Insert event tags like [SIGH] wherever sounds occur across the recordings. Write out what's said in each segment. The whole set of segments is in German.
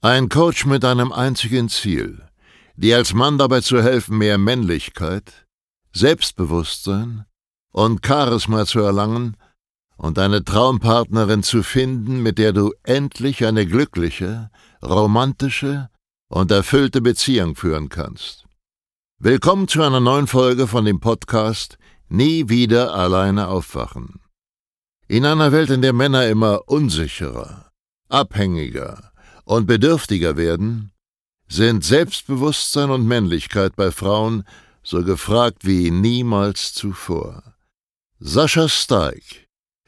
Ein Coach mit einem einzigen Ziel, dir als Mann dabei zu helfen, mehr Männlichkeit, Selbstbewusstsein und Charisma zu erlangen und eine Traumpartnerin zu finden, mit der du endlich eine glückliche, romantische und erfüllte Beziehung führen kannst. Willkommen zu einer neuen Folge von dem Podcast Nie wieder alleine aufwachen. In einer Welt, in der Männer immer unsicherer, abhängiger und bedürftiger werden, sind Selbstbewusstsein und Männlichkeit bei Frauen so gefragt wie niemals zuvor. Sascha Steig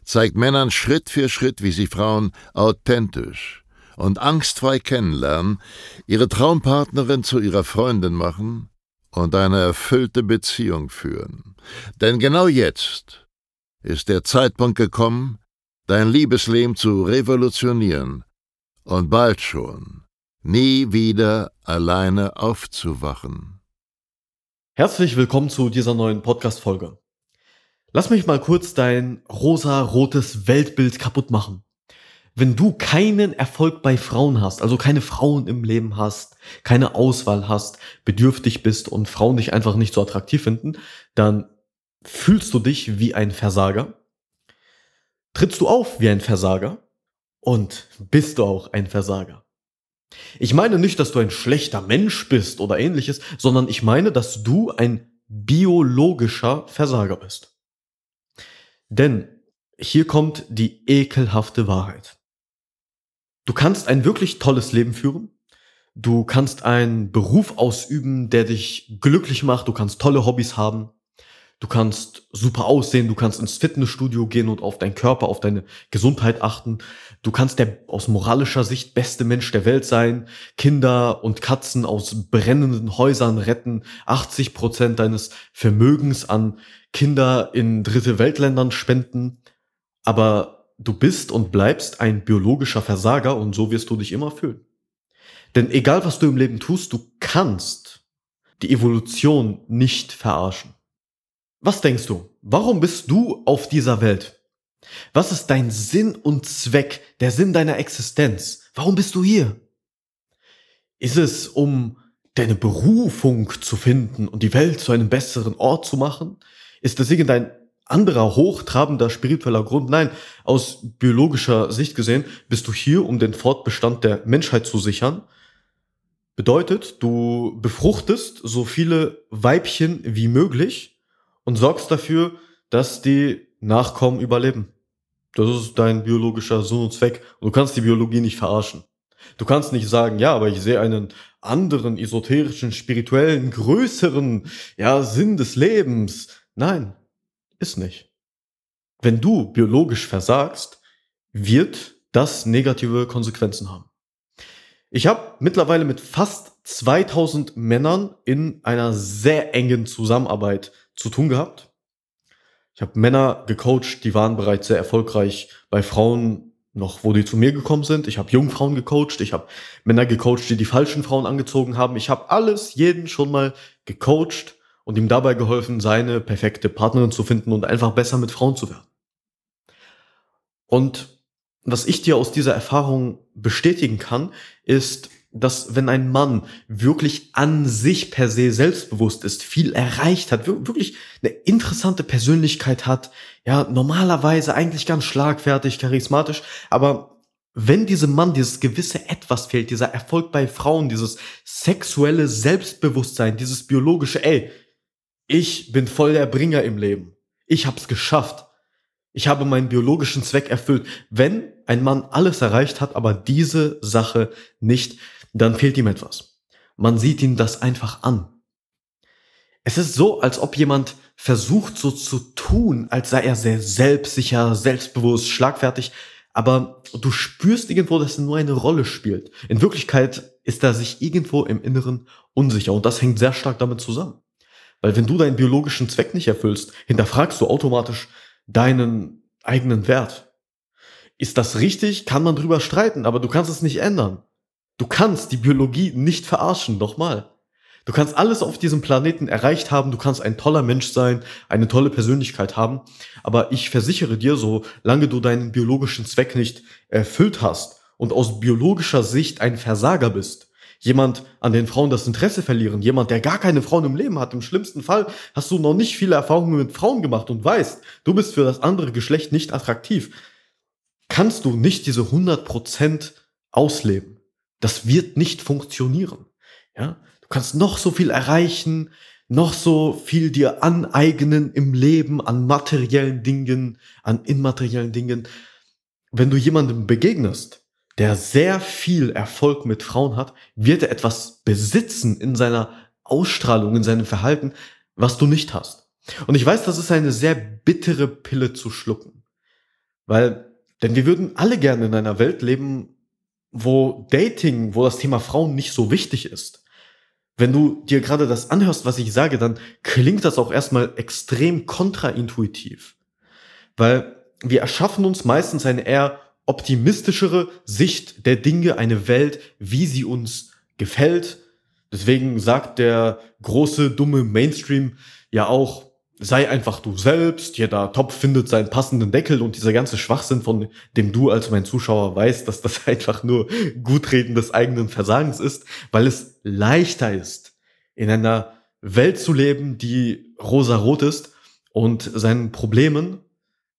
zeigt Männern Schritt für Schritt, wie sie Frauen authentisch und angstfrei kennenlernen, ihre Traumpartnerin zu ihrer Freundin machen und eine erfüllte Beziehung führen. Denn genau jetzt ist der Zeitpunkt gekommen, dein Liebesleben zu revolutionieren und bald schon nie wieder alleine aufzuwachen. Herzlich willkommen zu dieser neuen Podcast-Folge. Lass mich mal kurz dein rosa-rotes Weltbild kaputt machen. Wenn du keinen Erfolg bei Frauen hast, also keine Frauen im Leben hast, keine Auswahl hast, bedürftig bist und Frauen dich einfach nicht so attraktiv finden, dann fühlst du dich wie ein Versager, trittst du auf wie ein Versager und bist du auch ein Versager. Ich meine nicht, dass du ein schlechter Mensch bist oder ähnliches, sondern ich meine, dass du ein biologischer Versager bist. Denn hier kommt die ekelhafte Wahrheit. Du kannst ein wirklich tolles Leben führen. Du kannst einen Beruf ausüben, der dich glücklich macht. Du kannst tolle Hobbys haben. Du kannst super aussehen, du kannst ins Fitnessstudio gehen und auf deinen Körper, auf deine Gesundheit achten. Du kannst der aus moralischer Sicht beste Mensch der Welt sein, Kinder und Katzen aus brennenden Häusern retten, 80 Prozent deines Vermögens an Kinder in dritte Weltländern spenden. Aber du bist und bleibst ein biologischer Versager und so wirst du dich immer fühlen. Denn egal was du im Leben tust, du kannst die Evolution nicht verarschen. Was denkst du? Warum bist du auf dieser Welt? Was ist dein Sinn und Zweck, der Sinn deiner Existenz? Warum bist du hier? Ist es, um deine Berufung zu finden und die Welt zu einem besseren Ort zu machen? Ist das irgendein anderer hochtrabender spiritueller Grund? Nein, aus biologischer Sicht gesehen bist du hier, um den Fortbestand der Menschheit zu sichern. Bedeutet, du befruchtest so viele Weibchen wie möglich und sorgst dafür, dass die Nachkommen überleben. Das ist dein biologischer Sinn und Zweck. Du kannst die Biologie nicht verarschen. Du kannst nicht sagen, ja, aber ich sehe einen anderen esoterischen, spirituellen, größeren, ja, Sinn des Lebens. Nein, ist nicht. Wenn du biologisch versagst, wird das negative Konsequenzen haben. Ich habe mittlerweile mit fast 2000 Männern in einer sehr engen Zusammenarbeit zu tun gehabt. Ich habe Männer gecoacht, die waren bereits sehr erfolgreich bei Frauen noch, wo die zu mir gekommen sind. Ich habe Jungfrauen gecoacht, ich habe Männer gecoacht, die die falschen Frauen angezogen haben. Ich habe alles, jeden schon mal gecoacht und ihm dabei geholfen, seine perfekte Partnerin zu finden und einfach besser mit Frauen zu werden. Und was ich dir aus dieser Erfahrung bestätigen kann, ist, dass wenn ein Mann wirklich an sich per se selbstbewusst ist, viel erreicht hat, wirklich eine interessante Persönlichkeit hat, ja, normalerweise eigentlich ganz schlagfertig, charismatisch, aber wenn diesem Mann dieses gewisse Etwas fehlt, dieser Erfolg bei Frauen, dieses sexuelle Selbstbewusstsein, dieses biologische, ey, ich bin voll der Bringer im Leben. Ich hab's geschafft. Ich habe meinen biologischen Zweck erfüllt. Wenn ein Mann alles erreicht hat, aber diese Sache nicht, dann fehlt ihm etwas. Man sieht ihm das einfach an. Es ist so, als ob jemand versucht so zu tun, als sei er sehr selbstsicher, selbstbewusst, schlagfertig, aber du spürst irgendwo, dass er nur eine Rolle spielt. In Wirklichkeit ist er sich irgendwo im Inneren unsicher und das hängt sehr stark damit zusammen. Weil wenn du deinen biologischen Zweck nicht erfüllst, hinterfragst du automatisch deinen eigenen Wert. Ist das richtig? Kann man drüber streiten, aber du kannst es nicht ändern. Du kannst die Biologie nicht verarschen, nochmal. Du kannst alles auf diesem Planeten erreicht haben, du kannst ein toller Mensch sein, eine tolle Persönlichkeit haben, aber ich versichere dir, solange du deinen biologischen Zweck nicht erfüllt hast und aus biologischer Sicht ein Versager bist, jemand, an den Frauen das Interesse verlieren, jemand, der gar keine Frauen im Leben hat, im schlimmsten Fall hast du noch nicht viele Erfahrungen mit Frauen gemacht und weißt, du bist für das andere Geschlecht nicht attraktiv, kannst du nicht diese 100% ausleben. Das wird nicht funktionieren. Ja, du kannst noch so viel erreichen, noch so viel dir aneignen im Leben an materiellen Dingen, an immateriellen Dingen. Wenn du jemandem begegnest, der sehr viel Erfolg mit Frauen hat, wird er etwas besitzen in seiner Ausstrahlung, in seinem Verhalten, was du nicht hast. Und ich weiß, das ist eine sehr bittere Pille zu schlucken. Weil, denn wir würden alle gerne in einer Welt leben, wo Dating, wo das Thema Frauen nicht so wichtig ist wenn du dir gerade das anhörst, was ich sage, dann klingt das auch erstmal extrem kontraintuitiv. Weil wir erschaffen uns meistens eine eher optimistischere Sicht der Dinge, eine Welt, wie sie uns gefällt. Deswegen sagt der große, dumme Mainstream ja auch, sei einfach du selbst, jeder Topf findet seinen passenden Deckel und dieser ganze Schwachsinn, von dem du als mein Zuschauer weißt, dass das [LAUGHS] einfach nur Gutreden des eigenen Versagens ist, weil es leichter ist, in einer Welt zu leben, die rosarot ist und seinen Problemen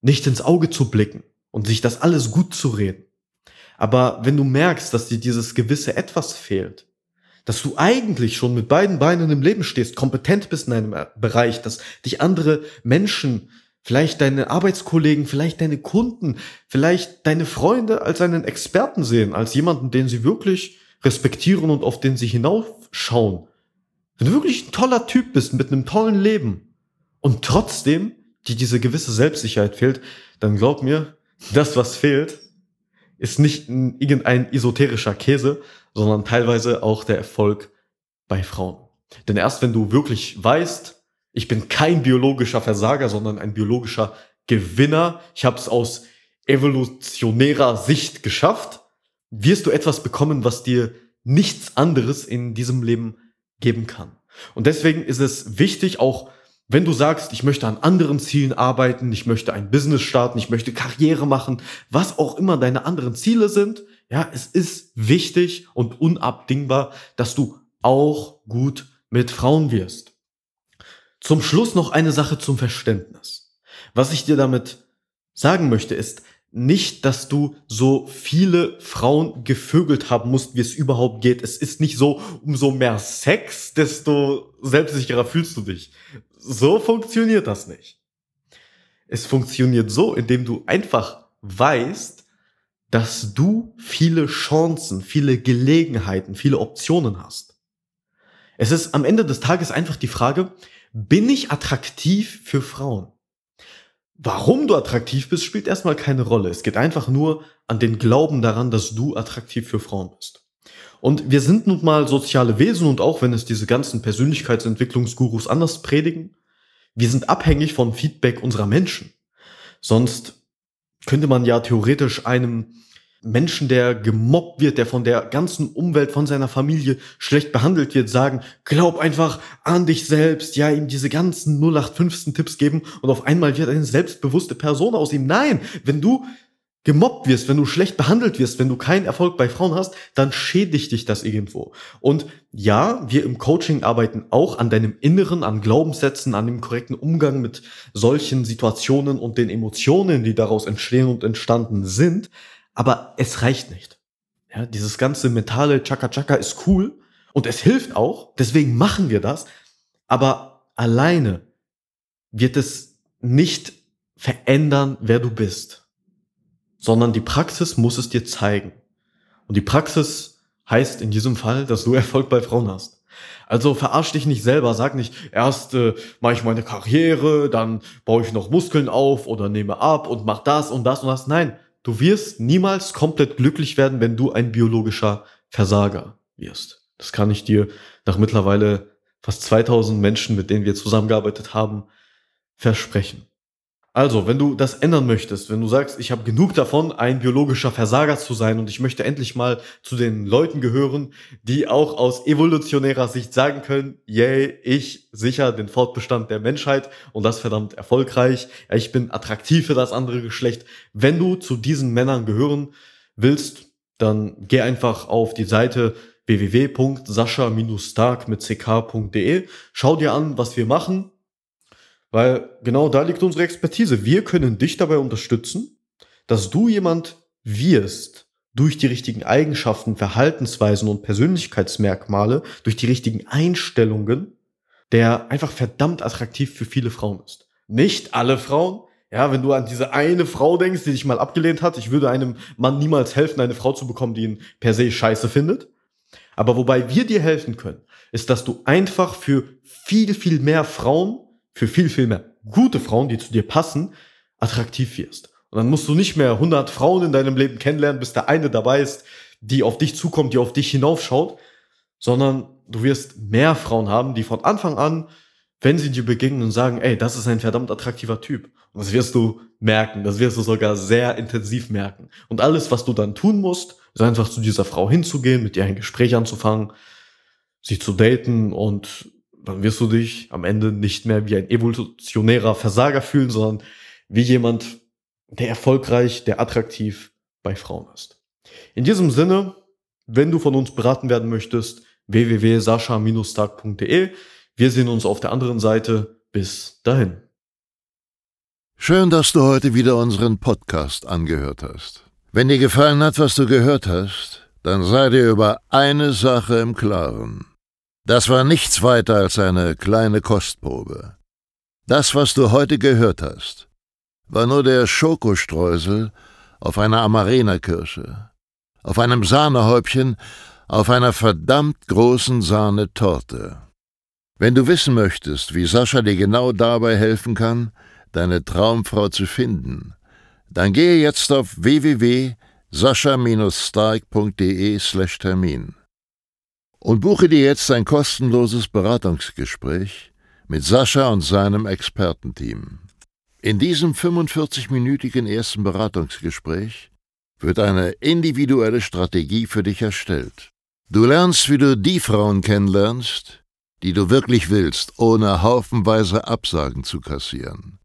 nicht ins Auge zu blicken und sich das alles gut zu reden. Aber wenn du merkst, dass dir dieses gewisse Etwas fehlt, dass du eigentlich schon mit beiden Beinen im Leben stehst, kompetent bist in einem Bereich, dass dich andere Menschen, vielleicht deine Arbeitskollegen, vielleicht deine Kunden, vielleicht deine Freunde als einen Experten sehen, als jemanden, den sie wirklich respektieren und auf den sie hinaufschauen. Wenn du wirklich ein toller Typ bist mit einem tollen Leben und trotzdem dir diese gewisse Selbstsicherheit fehlt, dann glaub mir, [LAUGHS] das, was fehlt, ist nicht irgendein esoterischer Käse, sondern teilweise auch der Erfolg bei Frauen. Denn erst wenn du wirklich weißt, ich bin kein biologischer Versager, sondern ein biologischer Gewinner, ich habe es aus evolutionärer Sicht geschafft, wirst du etwas bekommen, was dir nichts anderes in diesem Leben geben kann. Und deswegen ist es wichtig, auch wenn du sagst, ich möchte an anderen Zielen arbeiten, ich möchte ein Business starten, ich möchte Karriere machen, was auch immer deine anderen Ziele sind, ja, es ist wichtig und unabdingbar, dass du auch gut mit Frauen wirst. Zum Schluss noch eine Sache zum Verständnis. Was ich dir damit sagen möchte, ist nicht, dass du so viele Frauen gevögelt haben musst, wie es überhaupt geht. Es ist nicht so, umso mehr Sex, desto selbstsicherer fühlst du dich. So funktioniert das nicht. Es funktioniert so, indem du einfach weißt, dass du viele Chancen, viele Gelegenheiten, viele Optionen hast. Es ist am Ende des Tages einfach die Frage, bin ich attraktiv für Frauen? Warum du attraktiv bist, spielt erstmal keine Rolle. Es geht einfach nur an den Glauben daran, dass du attraktiv für Frauen bist. Und wir sind nun mal soziale Wesen und auch wenn es diese ganzen Persönlichkeitsentwicklungsgurus anders predigen, wir sind abhängig vom Feedback unserer Menschen. Sonst könnte man ja theoretisch einem Menschen, der gemobbt wird, der von der ganzen Umwelt, von seiner Familie schlecht behandelt wird, sagen, glaub einfach an dich selbst, ja, ihm diese ganzen 0815 Tipps geben und auf einmal wird eine selbstbewusste Person aus ihm. Nein, wenn du gemobbt wirst, wenn du schlecht behandelt wirst, wenn du keinen Erfolg bei Frauen hast, dann schädigt dich das irgendwo. Und ja, wir im Coaching arbeiten auch an deinem Inneren, an Glaubenssätzen, an dem korrekten Umgang mit solchen Situationen und den Emotionen, die daraus entstehen und entstanden sind. Aber es reicht nicht. Ja, dieses ganze mentale Chaka-Chaka ist cool und es hilft auch. Deswegen machen wir das. Aber alleine wird es nicht verändern, wer du bist, sondern die Praxis muss es dir zeigen. Und die Praxis heißt in diesem Fall, dass du [LAUGHS] Erfolg bei Frauen hast. Also verarsch dich nicht selber, sag nicht, erst äh, mache ich meine Karriere, dann baue ich noch Muskeln auf oder nehme ab und mach das und das und das. Nein, du wirst niemals komplett glücklich werden, wenn du ein biologischer Versager wirst. Das kann ich dir nach mittlerweile fast 2000 Menschen, mit denen wir zusammengearbeitet haben, versprechen. Also, wenn du das ändern möchtest, wenn du sagst, ich habe genug davon, ein biologischer Versager zu sein und ich möchte endlich mal zu den Leuten gehören, die auch aus evolutionärer Sicht sagen können, yay, ich sicher den Fortbestand der Menschheit und das verdammt erfolgreich, ich bin attraktiv für das andere Geschlecht. Wenn du zu diesen Männern gehören willst, dann geh einfach auf die Seite www.sascha-stark mit ck.de. Schau dir an, was wir machen, weil genau da liegt unsere Expertise. Wir können dich dabei unterstützen, dass du jemand wirst durch die richtigen Eigenschaften, Verhaltensweisen und Persönlichkeitsmerkmale, durch die richtigen Einstellungen, der einfach verdammt attraktiv für viele Frauen ist. Nicht alle Frauen, ja, wenn du an diese eine Frau denkst, die dich mal abgelehnt hat, ich würde einem Mann niemals helfen, eine Frau zu bekommen, die ihn per se scheiße findet. Aber wobei wir dir helfen können, ist, dass du einfach für viel, viel mehr Frauen, für viel, viel mehr gute Frauen, die zu dir passen, attraktiv wirst. Und dann musst du nicht mehr 100 Frauen in deinem Leben kennenlernen, bis der eine dabei ist, die auf dich zukommt, die auf dich hinaufschaut, sondern du wirst mehr Frauen haben, die von Anfang an, wenn sie dir begegnen und sagen, ey, das ist ein verdammt attraktiver Typ. Und das wirst du merken, das wirst du sogar sehr intensiv merken. Und alles, was du dann tun musst, ist einfach zu dieser Frau hinzugehen, mit ihr ein Gespräch anzufangen, sie zu daten und dann wirst du dich am Ende nicht mehr wie ein evolutionärer Versager fühlen, sondern wie jemand, der erfolgreich, der attraktiv bei Frauen ist. In diesem Sinne, wenn du von uns beraten werden möchtest, www.sascha-stark.de. Wir sehen uns auf der anderen Seite. Bis dahin. Schön, dass du heute wieder unseren Podcast angehört hast. Wenn dir gefallen hat, was du gehört hast, dann sei dir über eine Sache im Klaren. Das war nichts weiter als eine kleine Kostprobe. Das, was du heute gehört hast, war nur der Schokostreusel auf einer Amarena-Kirsche, auf einem Sahnehäubchen, auf einer verdammt großen Sahnetorte. Wenn du wissen möchtest, wie Sascha dir genau dabei helfen kann, deine Traumfrau zu finden, dann gehe jetzt auf www.sascha-stark.de/termin und buche dir jetzt ein kostenloses Beratungsgespräch mit Sascha und seinem Expertenteam. In diesem 45-minütigen ersten Beratungsgespräch wird eine individuelle Strategie für dich erstellt. Du lernst, wie du die Frauen kennenlernst, die du wirklich willst, ohne haufenweise Absagen zu kassieren.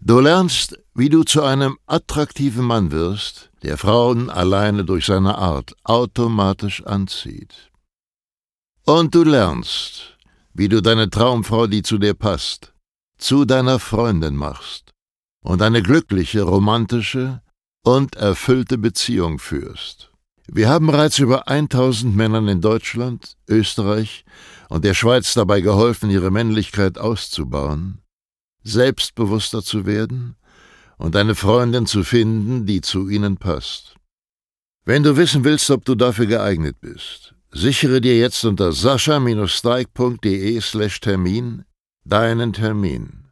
Du lernst, wie du zu einem attraktiven Mann wirst, der Frauen alleine durch seine Art automatisch anzieht. Und du lernst, wie du deine Traumfrau, die zu dir passt, zu deiner Freundin machst und eine glückliche, romantische und erfüllte Beziehung führst. Wir haben bereits über 1000 Männern in Deutschland, Österreich und der Schweiz dabei geholfen, ihre Männlichkeit auszubauen, selbstbewusster zu werden und eine Freundin zu finden, die zu ihnen passt. Wenn du wissen willst, ob du dafür geeignet bist, sichere dir jetzt unter sascha-steig.de slash Termin deinen Termin.